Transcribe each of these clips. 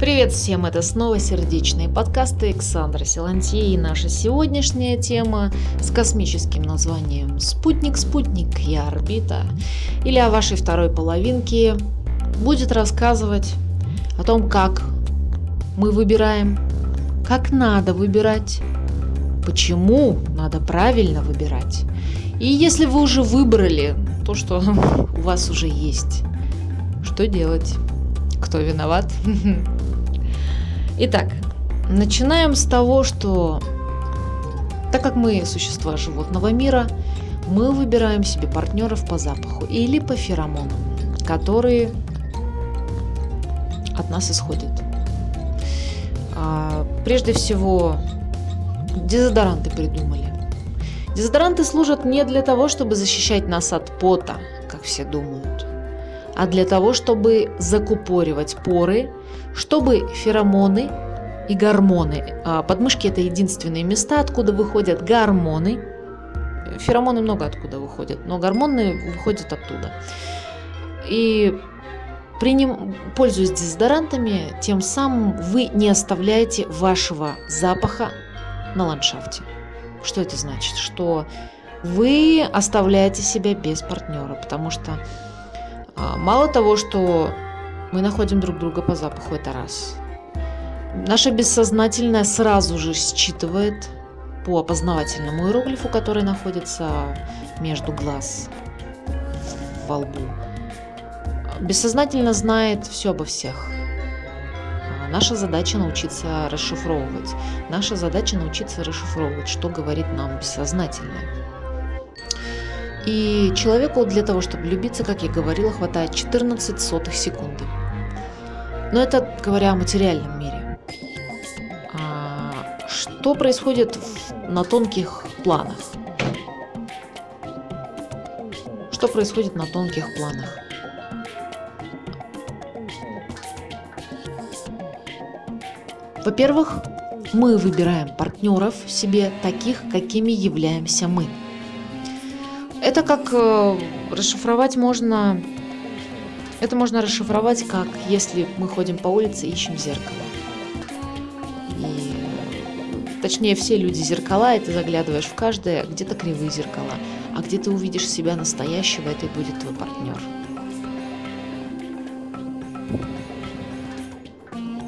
Привет всем, это снова сердечные подкасты Александра Силантье и наша сегодняшняя тема с космическим названием «Спутник, спутник, я орбита» или о вашей второй половинке будет рассказывать о том, как мы выбираем, как надо выбирать, почему надо правильно выбирать. И если вы уже выбрали то, что у вас уже есть, что делать? Кто виноват? Итак, начинаем с того, что так как мы существа животного мира, мы выбираем себе партнеров по запаху или по феромонам, которые от нас исходят. А, прежде всего, дезодоранты придумали. Дезодоранты служат не для того, чтобы защищать нас от пота, как все думают, а для того, чтобы закупоривать поры, чтобы феромоны и гормоны, а подмышки это единственные места, откуда выходят гормоны, феромоны много откуда выходят, но гормоны выходят оттуда. И при нем, пользуясь дезодорантами, тем самым вы не оставляете вашего запаха на ландшафте. Что это значит? Что вы оставляете себя без партнера, потому что мало того, что мы находим друг друга по запаху, это раз. Наше бессознательное сразу же считывает по опознавательному иероглифу, который находится между глаз во лбу. Бессознательно знает все обо всех. А наша задача научиться расшифровывать. Наша задача научиться расшифровывать, что говорит нам бессознательное. И человеку для того, чтобы влюбиться, как я говорила, хватает 14 сотых секунды. Но это говоря о материальном мире. А что происходит на тонких планах? Что происходит на тонких планах? Во-первых, мы выбираем партнеров себе таких, какими являемся мы – это как э, расшифровать можно... Это можно расшифровать как, если мы ходим по улице и ищем зеркало. И, точнее, все люди зеркала, и ты заглядываешь в каждое, где-то кривые зеркала, а где ты увидишь себя настоящего, это и будет твой партнер.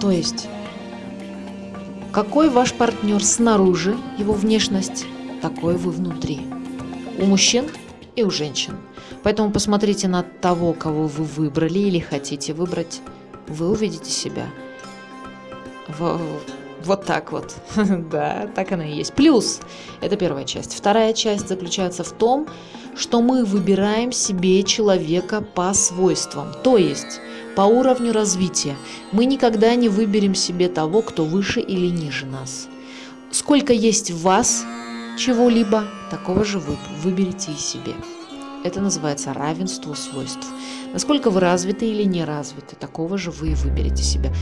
То есть, какой ваш партнер снаружи, его внешность, такой вы внутри у мужчин и у женщин. Поэтому посмотрите на того, кого вы выбрали или хотите выбрать. Вы увидите себя. Вот так вот. да, так оно и есть. Плюс, это первая часть. Вторая часть заключается в том, что мы выбираем себе человека по свойствам, то есть по уровню развития. Мы никогда не выберем себе того, кто выше или ниже нас. Сколько есть в вас, чего-либо, такого же вы выберите и себе. Это называется равенство свойств. Насколько вы развиты или не развиты, такого же вы и выберете себе.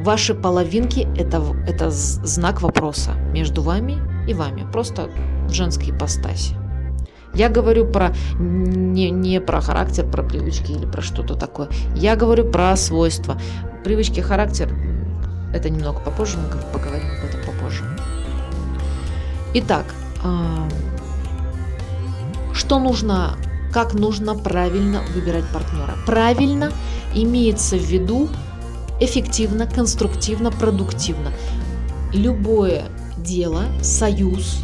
Ваши половинки это, – это знак вопроса между вами и вами, просто в женской ипостаси. Я говорю про не, не про характер, про привычки или про что-то такое. Я говорю про свойства. Привычки, характер – это немного попозже, мы поговорим об этом попозже. Итак, что нужно, как нужно правильно выбирать партнера. Правильно имеется в виду эффективно, конструктивно, продуктивно. Любое дело, союз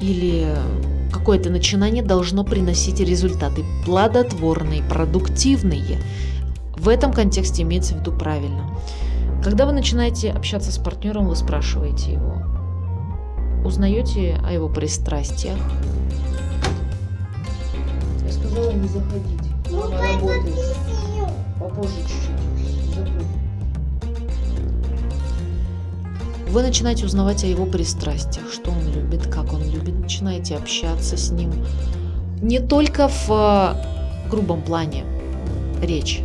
или какое-то начинание должно приносить результаты плодотворные, продуктивные. В этом контексте имеется в виду правильно. Когда вы начинаете общаться с партнером, вы спрашиваете его, узнаете о его пристрастиях. Я сказала не заходить. Ну, Она работает. Попозже чуть-чуть. Вы начинаете узнавать о его пристрастиях, что он любит, как он любит, начинаете общаться с ним. Не только в э, грубом плане речь.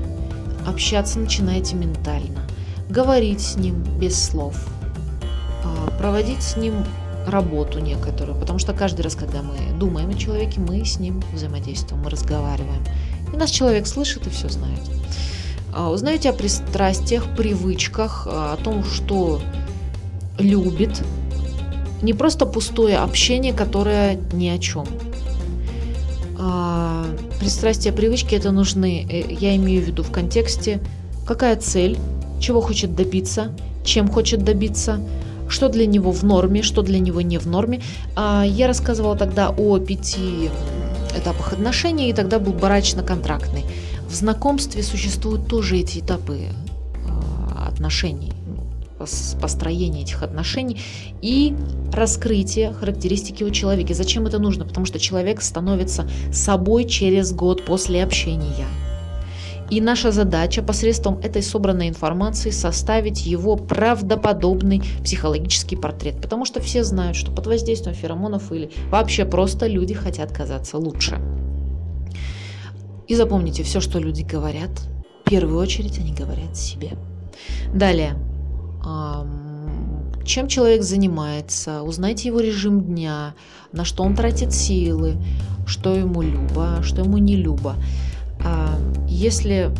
Общаться начинаете ментально. Говорить с ним без слов. А, проводить с ним работу некоторую, потому что каждый раз, когда мы думаем о человеке, мы с ним взаимодействуем, мы разговариваем. И нас человек слышит и все знает. А, узнаете о пристрастиях, привычках, а, о том, что любит. Не просто пустое общение, которое ни о чем. А, пристрастия, привычки это нужны, э, я имею в виду в контексте, какая цель, чего хочет добиться, чем хочет добиться, что для него в норме, что для него не в норме. Я рассказывала тогда о пяти этапах отношений, и тогда был брачно-контрактный. В знакомстве существуют тоже эти этапы а, отношений, построения этих отношений и раскрытие характеристики у человека. Зачем это нужно? Потому что человек становится собой через год после общения. И наша задача посредством этой собранной информации составить его правдоподобный психологический портрет. Потому что все знают, что под воздействием феромонов или вообще просто люди хотят казаться лучше. И запомните, все, что люди говорят, в первую очередь они говорят себе. Далее. Чем человек занимается, узнайте его режим дня, на что он тратит силы, что ему любо, что ему не любо. Если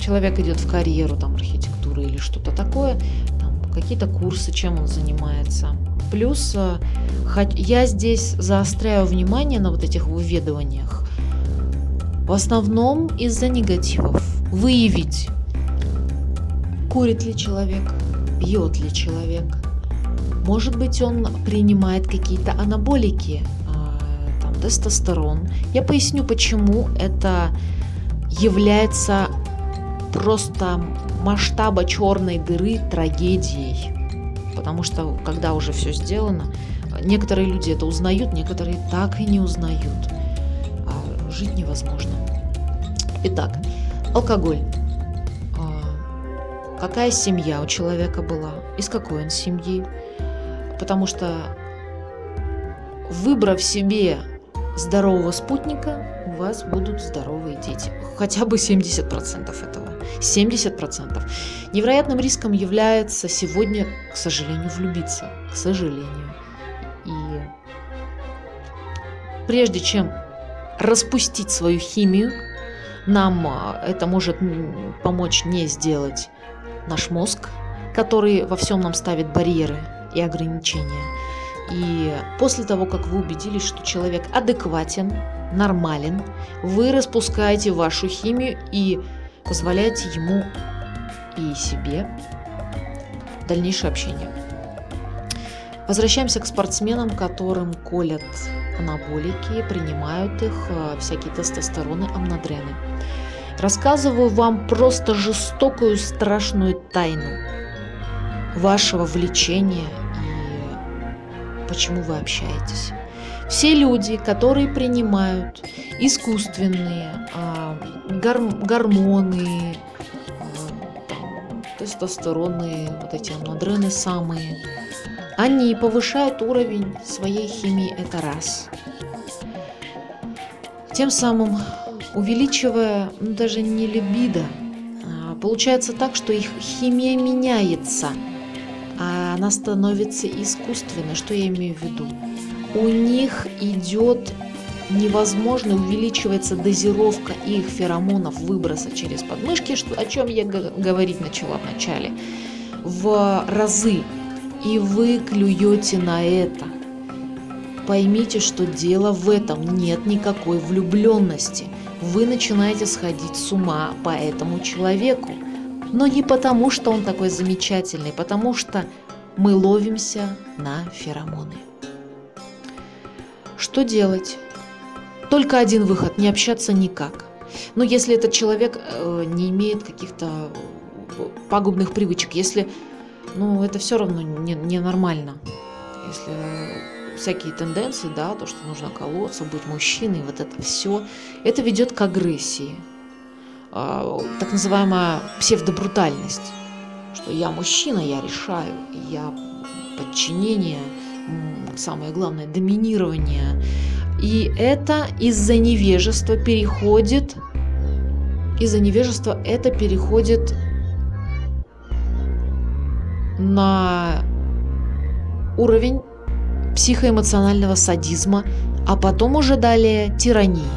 человек идет в карьеру, там, архитектуры или что-то такое, какие-то курсы, чем он занимается. Плюс я здесь заостряю внимание на вот этих выведываниях, в основном из-за негативов. Выявить, курит ли человек, пьет ли человек. Может быть, он принимает какие-то анаболики, а, там, тестостерон. Я поясню, почему это является просто масштаба черной дыры трагедией. Потому что, когда уже все сделано, некоторые люди это узнают, некоторые так и не узнают жить невозможно. Итак, алкоголь. А, какая семья у человека была, из какой он семьи. Потому что выбрав себе здорового спутника, у вас будут здоровые дети. Хотя бы 70% этого. 70%. Невероятным риском является сегодня, к сожалению, влюбиться. К сожалению. И прежде чем распустить свою химию. Нам а, это может помочь не сделать наш мозг, который во всем нам ставит барьеры и ограничения. И после того, как вы убедились, что человек адекватен, нормален, вы распускаете вашу химию и позволяете ему и себе дальнейшее общение. Возвращаемся к спортсменам, которым колят анаболики, принимают их, э, всякие тестостероны, амнодрены. Рассказываю вам просто жестокую, страшную тайну вашего влечения почему вы общаетесь. Все люди, которые принимают искусственные а, гормоны, а, тестостероны, вот эти амнодрены самые, они повышают уровень своей химии, это раз. Тем самым увеличивая ну, даже не либидо, а получается так, что их химия меняется, она становится искусственной. Что я имею в виду? У них идет невозможно увеличивается дозировка их феромонов выброса через подмышки, что, о чем я говорить начала в начале, в разы и вы клюете на это. Поймите, что дело в этом нет никакой влюбленности. Вы начинаете сходить с ума по этому человеку. Но не потому, что он такой замечательный, потому что мы ловимся на феромоны. Что делать? Только один выход – не общаться никак. Но если этот человек э, не имеет каких-то пагубных привычек, если ну, это все равно не, не нормально. Если всякие тенденции, да, то, что нужно колоться, быть мужчиной, вот это все, это ведет к агрессии. А, так называемая псевдобрутальность, что я мужчина, я решаю, я подчинение, самое главное, доминирование. И это из-за невежества переходит, из-за невежества это переходит на уровень психоэмоционального садизма, а потом уже далее тирании.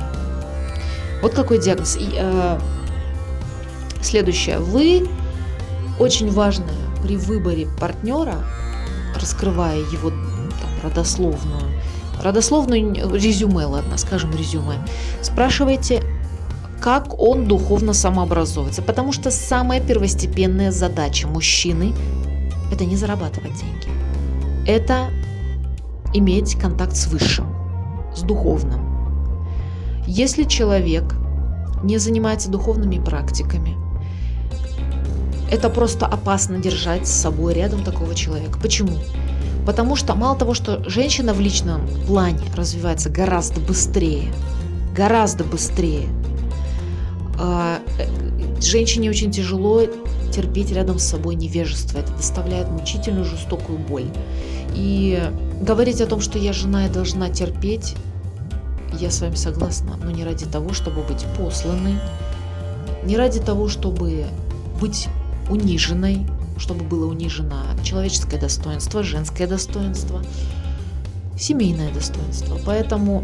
Вот какой диагноз. И, э, Следующее. Вы очень важное при выборе партнера, раскрывая его там, родословную, родословную резюме, ладно, скажем резюме, спрашивайте, как он духовно самообразовывается. Потому что самая первостепенная задача мужчины – это не зарабатывать деньги. Это иметь контакт с высшим, с духовным. Если человек не занимается духовными практиками, это просто опасно держать с собой рядом такого человека. Почему? Потому что мало того, что женщина в личном плане развивается гораздо быстрее, гораздо быстрее, а, э, женщине очень тяжело терпеть рядом с собой невежество. Это доставляет мучительную жестокую боль. И говорить о том, что я жена и должна терпеть, я с вами согласна, но не ради того, чтобы быть посланной, не ради того, чтобы быть униженной, чтобы было унижено человеческое достоинство, женское достоинство, семейное достоинство. Поэтому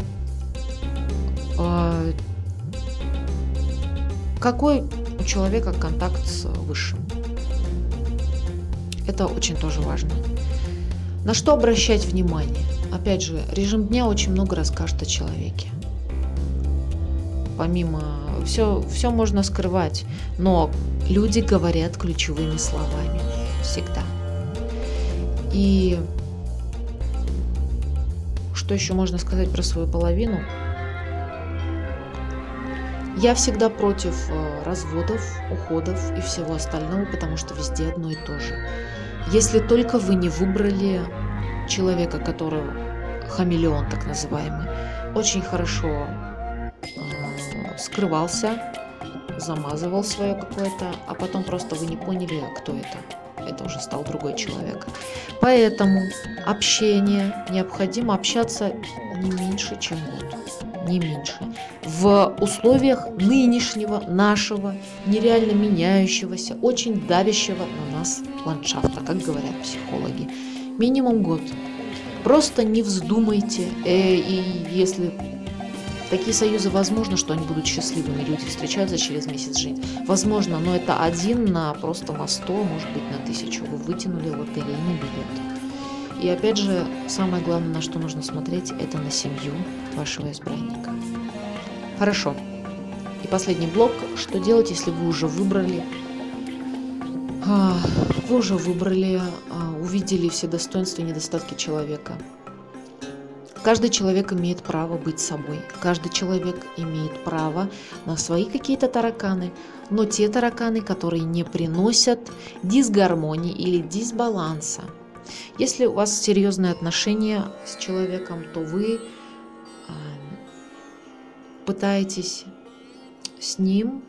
э, какой у человека контакт с высшим? Это очень тоже важно. На что обращать внимание? Опять же, режим дня очень много расскажет о человеке. Помимо все, все можно скрывать, но люди говорят ключевыми словами всегда. И что еще можно сказать про свою половину? Я всегда против э, разводов, уходов и всего остального, потому что везде одно и то же. Если только вы не выбрали человека, который хамелеон так называемый, очень хорошо э, скрывался, замазывал свое какое-то, а потом просто вы не поняли, кто это. Это уже стал другой человек. Поэтому общение необходимо общаться не меньше, чем год. Не меньше. В условиях нынешнего, нашего, нереально меняющегося, очень давящего на нас ландшафта, как говорят психологи. Минимум год. Просто не вздумайте, э, и если Такие союзы возможно, что они будут счастливыми, люди встречаются через месяц жить. Возможно, но это один на просто на сто, может быть на тысячу. Вы вытянули лотерейный билет. И опять же, самое главное, на что нужно смотреть, это на семью вашего избранника. Хорошо. И последний блок. Что делать, если вы уже выбрали а, вы уже выбрали, а, увидели все достоинства и недостатки человека. Каждый человек имеет право быть собой. Каждый человек имеет право на свои какие-то тараканы, но те тараканы, которые не приносят дисгармонии или дисбаланса. Если у вас серьезные отношения с человеком, то вы э, пытаетесь с ним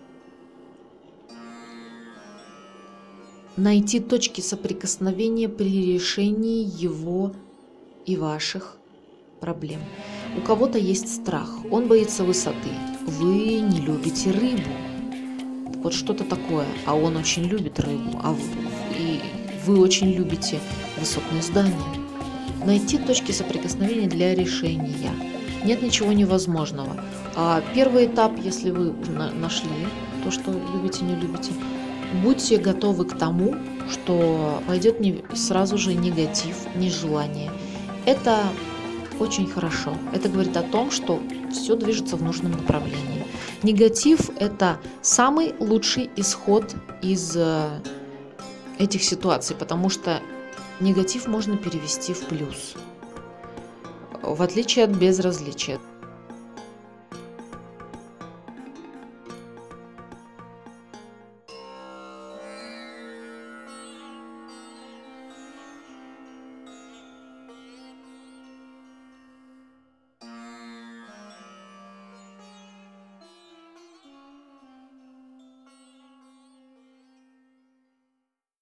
найти точки соприкосновения при решении его и ваших проблем. У кого-то есть страх, он боится высоты. Вы не любите рыбу. Вот что-то такое. А он очень любит рыбу. А вы, и вы очень любите высотные здания. Найти точки соприкосновения для решения. Нет ничего невозможного. А первый этап, если вы нашли то, что любите, не любите, будьте готовы к тому, что пойдет сразу же негатив, нежелание. Это очень хорошо. Это говорит о том, что все движется в нужном направлении. Негатив – это самый лучший исход из э, этих ситуаций, потому что негатив можно перевести в плюс, в отличие от безразличия.